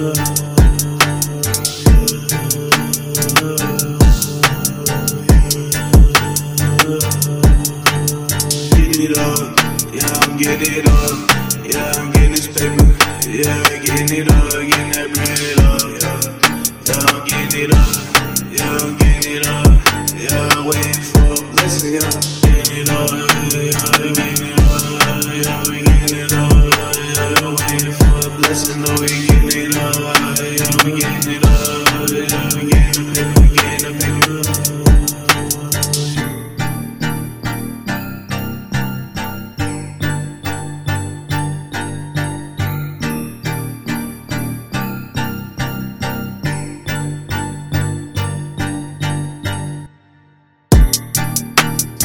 Get it up, yeah, I'm getting it up, yeah, I'm getting this paper, yeah, getting it up, getting that bread up, yeah, I'm getting it up, yeah, I'm getting it up, yeah, I'm waiting for a blessing, yeah, getting it up, yeah, I'm getting it up, yeah, I'm getting it up, yeah, waiting for a blessing, no,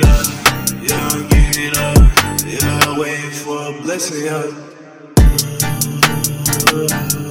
it up, yeah, I'm giving it up, yeah, I'm waiting for a blessing, yeah.